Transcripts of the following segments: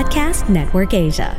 Podcast Network Asia.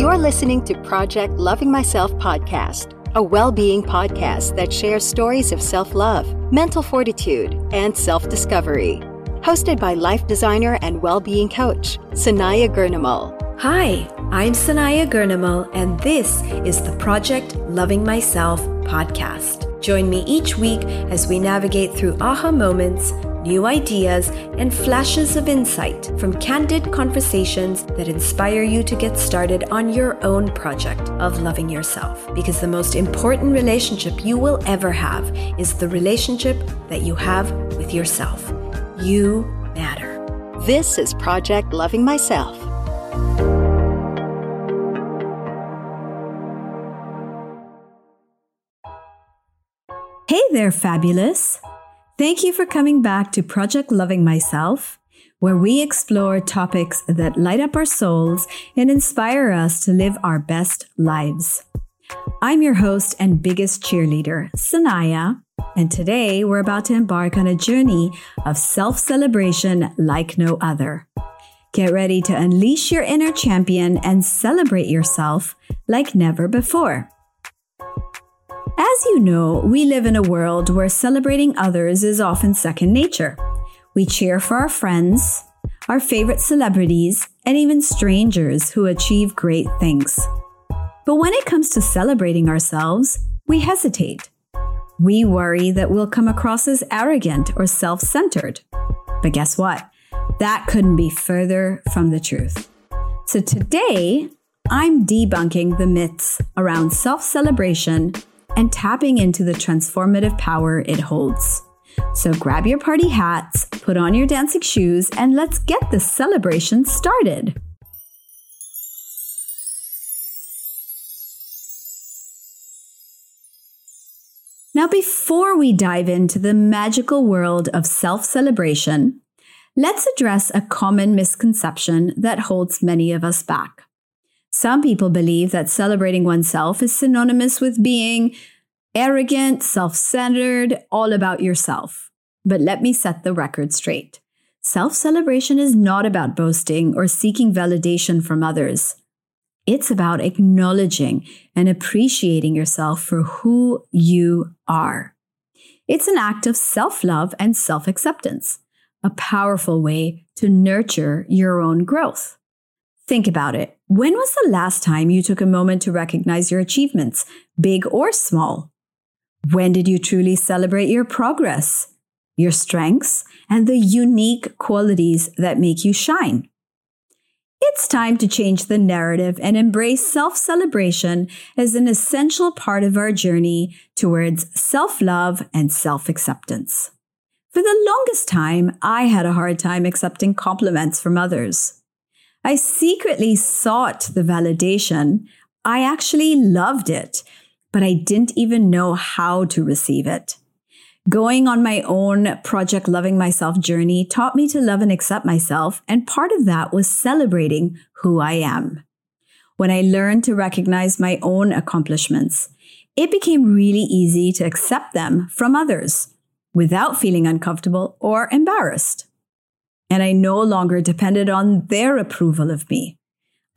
You're listening to Project Loving Myself podcast, a well being podcast that shares stories of self love, mental fortitude, and self discovery. Hosted by life designer and well being coach, Sanaya Gurnamal. Hi, I'm Sanaya Gurnamal, and this is the Project Loving Myself podcast. Join me each week as we navigate through aha moments, new ideas, and flashes of insight from candid conversations that inspire you to get started on your own project of loving yourself. Because the most important relationship you will ever have is the relationship that you have with yourself. You matter. This is Project Loving Myself. Hey there, fabulous! Thank you for coming back to Project Loving Myself, where we explore topics that light up our souls and inspire us to live our best lives. I'm your host and biggest cheerleader, Sanaya, and today we're about to embark on a journey of self celebration like no other. Get ready to unleash your inner champion and celebrate yourself like never before. As you know, we live in a world where celebrating others is often second nature. We cheer for our friends, our favorite celebrities, and even strangers who achieve great things. But when it comes to celebrating ourselves, we hesitate. We worry that we'll come across as arrogant or self centered. But guess what? That couldn't be further from the truth. So today, I'm debunking the myths around self celebration and tapping into the transformative power it holds. So grab your party hats, put on your dancing shoes, and let's get the celebration started. Now, before we dive into the magical world of self celebration, let's address a common misconception that holds many of us back. Some people believe that celebrating oneself is synonymous with being arrogant, self centered, all about yourself. But let me set the record straight. Self celebration is not about boasting or seeking validation from others. It's about acknowledging and appreciating yourself for who you are. It's an act of self love and self acceptance, a powerful way to nurture your own growth. Think about it. When was the last time you took a moment to recognize your achievements, big or small? When did you truly celebrate your progress, your strengths, and the unique qualities that make you shine? It's time to change the narrative and embrace self celebration as an essential part of our journey towards self love and self acceptance. For the longest time, I had a hard time accepting compliments from others. I secretly sought the validation. I actually loved it, but I didn't even know how to receive it. Going on my own Project Loving Myself journey taught me to love and accept myself, and part of that was celebrating who I am. When I learned to recognize my own accomplishments, it became really easy to accept them from others without feeling uncomfortable or embarrassed and I no longer depended on their approval of me.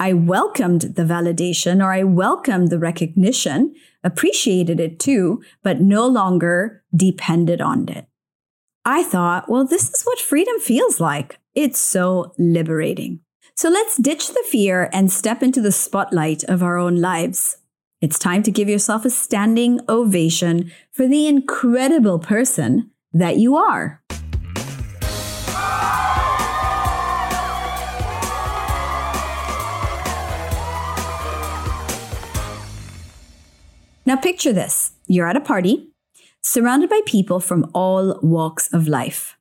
I welcomed the validation or I welcomed the recognition, appreciated it too, but no longer depended on it. I thought, well, this is what freedom feels like. It's so liberating. So let's ditch the fear and step into the spotlight of our own lives. It's time to give yourself a standing ovation for the incredible person that you are. Now, picture this you're at a party, surrounded by people from all walks of life.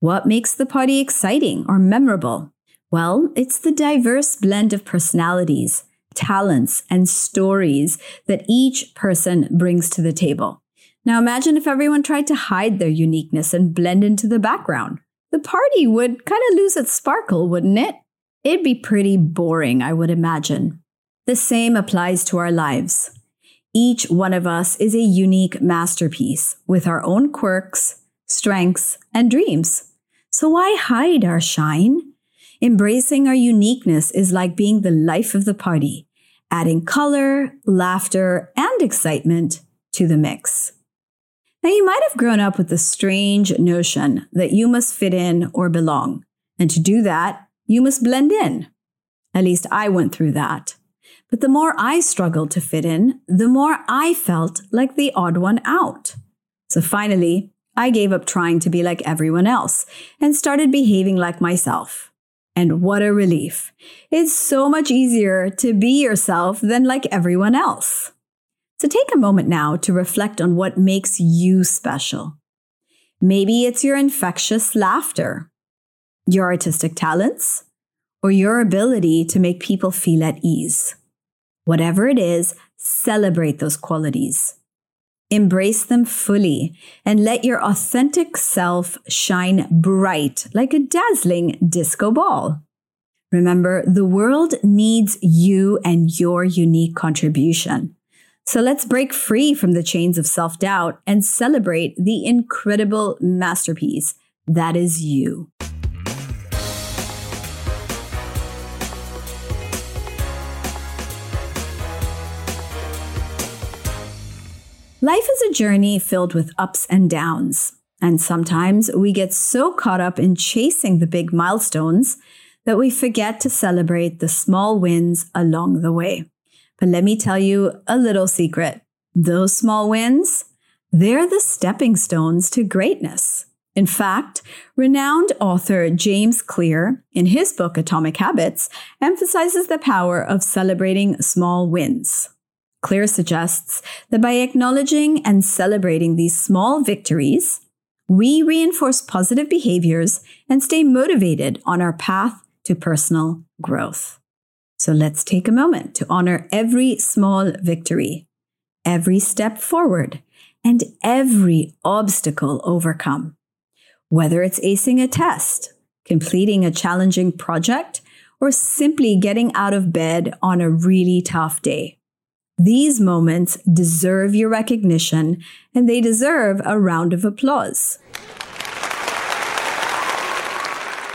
What makes the party exciting or memorable? Well, it's the diverse blend of personalities, talents, and stories that each person brings to the table. Now, imagine if everyone tried to hide their uniqueness and blend into the background. The party would kind of lose its sparkle, wouldn't it? It'd be pretty boring, I would imagine. The same applies to our lives. Each one of us is a unique masterpiece with our own quirks, strengths, and dreams. So why hide our shine? Embracing our uniqueness is like being the life of the party, adding color, laughter, and excitement to the mix. Now, you might have grown up with the strange notion that you must fit in or belong. And to do that, you must blend in. At least I went through that. But the more I struggled to fit in, the more I felt like the odd one out. So finally, I gave up trying to be like everyone else and started behaving like myself. And what a relief. It's so much easier to be yourself than like everyone else. So take a moment now to reflect on what makes you special. Maybe it's your infectious laughter, your artistic talents, or your ability to make people feel at ease. Whatever it is, celebrate those qualities. Embrace them fully and let your authentic self shine bright like a dazzling disco ball. Remember, the world needs you and your unique contribution. So let's break free from the chains of self doubt and celebrate the incredible masterpiece that is you. Life is a journey filled with ups and downs. And sometimes we get so caught up in chasing the big milestones that we forget to celebrate the small wins along the way. But let me tell you a little secret. Those small wins, they're the stepping stones to greatness. In fact, renowned author James Clear, in his book Atomic Habits, emphasizes the power of celebrating small wins. Clear suggests that by acknowledging and celebrating these small victories, we reinforce positive behaviors and stay motivated on our path to personal growth. So let's take a moment to honor every small victory, every step forward, and every obstacle overcome. Whether it's acing a test, completing a challenging project, or simply getting out of bed on a really tough day. These moments deserve your recognition and they deserve a round of applause.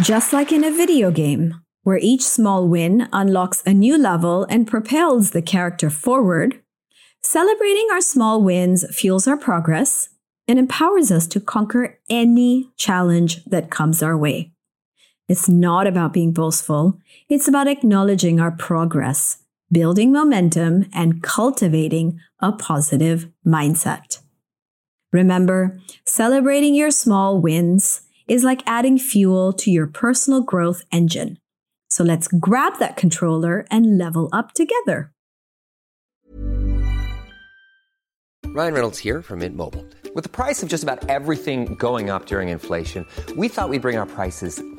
Just like in a video game, where each small win unlocks a new level and propels the character forward, celebrating our small wins fuels our progress and empowers us to conquer any challenge that comes our way. It's not about being boastful, it's about acknowledging our progress building momentum, and cultivating a positive mindset. Remember, celebrating your small wins is like adding fuel to your personal growth engine. So let's grab that controller and level up together. Ryan Reynolds here from Mint Mobile. With the price of just about everything going up during inflation, we thought we'd bring our prices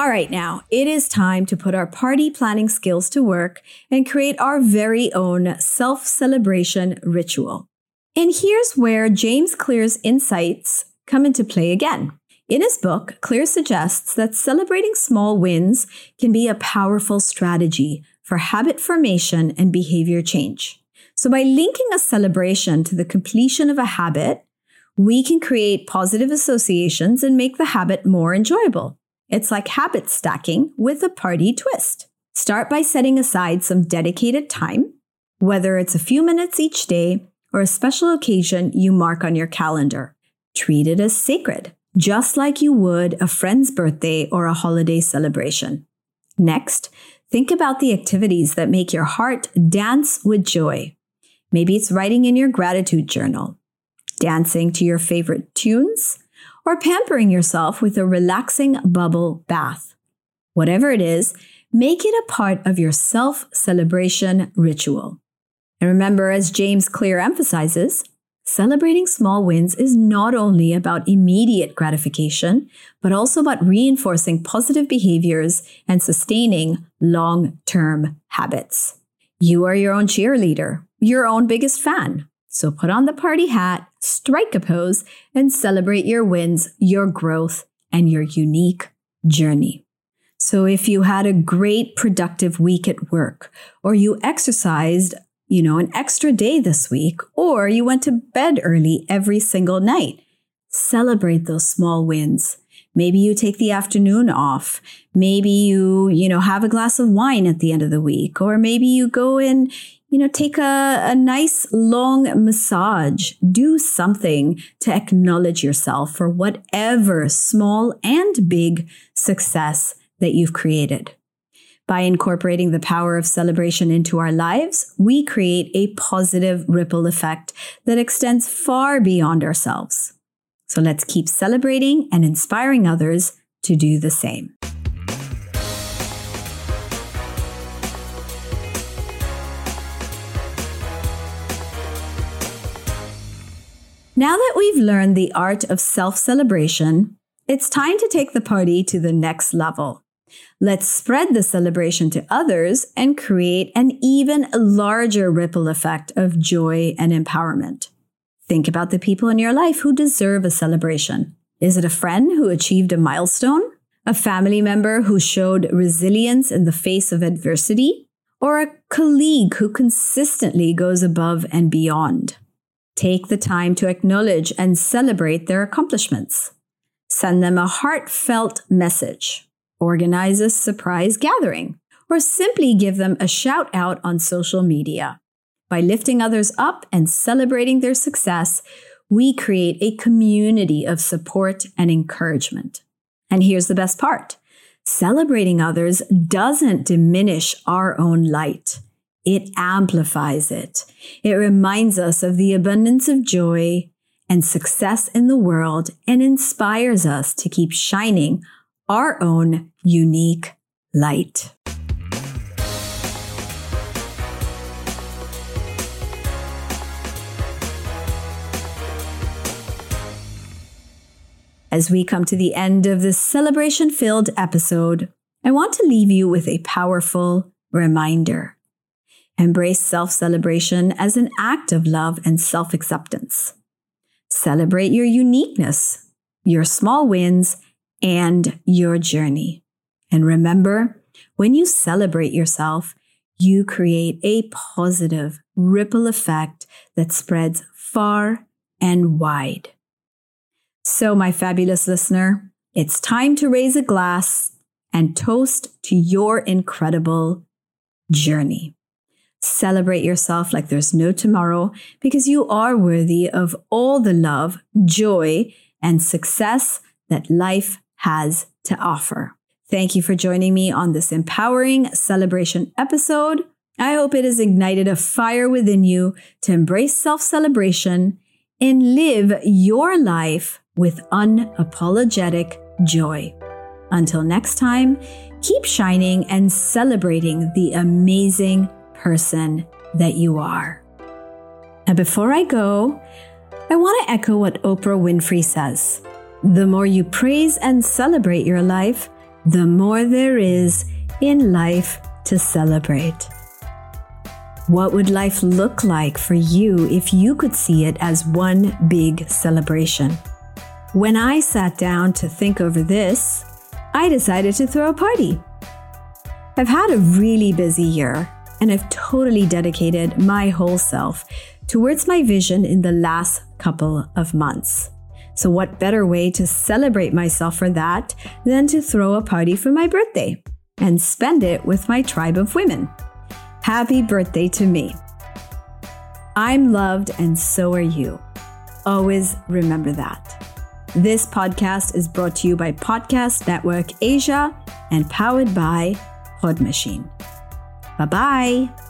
All right, now it is time to put our party planning skills to work and create our very own self celebration ritual. And here's where James Clear's insights come into play again. In his book, Clear suggests that celebrating small wins can be a powerful strategy for habit formation and behavior change. So, by linking a celebration to the completion of a habit, we can create positive associations and make the habit more enjoyable. It's like habit stacking with a party twist. Start by setting aside some dedicated time, whether it's a few minutes each day or a special occasion you mark on your calendar. Treat it as sacred just like you would a friend's birthday or a holiday celebration. Next, think about the activities that make your heart dance with joy. Maybe it's writing in your gratitude journal, dancing to your favorite tunes, or pampering yourself with a relaxing bubble bath. Whatever it is, make it a part of your self celebration ritual. And remember, as James Clear emphasizes, Celebrating small wins is not only about immediate gratification, but also about reinforcing positive behaviors and sustaining long term habits. You are your own cheerleader, your own biggest fan. So put on the party hat, strike a pose, and celebrate your wins, your growth, and your unique journey. So if you had a great productive week at work, or you exercised you know, an extra day this week, or you went to bed early every single night. Celebrate those small wins. Maybe you take the afternoon off. Maybe you, you know, have a glass of wine at the end of the week, or maybe you go and, you know, take a, a nice long massage. Do something to acknowledge yourself for whatever small and big success that you've created. By incorporating the power of celebration into our lives, we create a positive ripple effect that extends far beyond ourselves. So let's keep celebrating and inspiring others to do the same. Now that we've learned the art of self celebration, it's time to take the party to the next level. Let's spread the celebration to others and create an even larger ripple effect of joy and empowerment. Think about the people in your life who deserve a celebration. Is it a friend who achieved a milestone? A family member who showed resilience in the face of adversity? Or a colleague who consistently goes above and beyond? Take the time to acknowledge and celebrate their accomplishments. Send them a heartfelt message organize a surprise gathering, or simply give them a shout out on social media. By lifting others up and celebrating their success, we create a community of support and encouragement. And here's the best part celebrating others doesn't diminish our own light. It amplifies it. It reminds us of the abundance of joy and success in the world and inspires us to keep shining our own unique light. As we come to the end of this celebration filled episode, I want to leave you with a powerful reminder. Embrace self celebration as an act of love and self acceptance. Celebrate your uniqueness, your small wins, and your journey. And remember, when you celebrate yourself, you create a positive ripple effect that spreads far and wide. So, my fabulous listener, it's time to raise a glass and toast to your incredible journey. Celebrate yourself like there's no tomorrow because you are worthy of all the love, joy, and success that life has to offer. Thank you for joining me on this empowering celebration episode. I hope it has ignited a fire within you to embrace self celebration and live your life with unapologetic joy. Until next time, keep shining and celebrating the amazing person that you are. And before I go, I want to echo what Oprah Winfrey says. The more you praise and celebrate your life, the more there is in life to celebrate. What would life look like for you if you could see it as one big celebration? When I sat down to think over this, I decided to throw a party. I've had a really busy year and I've totally dedicated my whole self towards my vision in the last couple of months. So, what better way to celebrate myself for that than to throw a party for my birthday and spend it with my tribe of women? Happy birthday to me. I'm loved and so are you. Always remember that. This podcast is brought to you by Podcast Network Asia and powered by Pod Machine. Bye bye.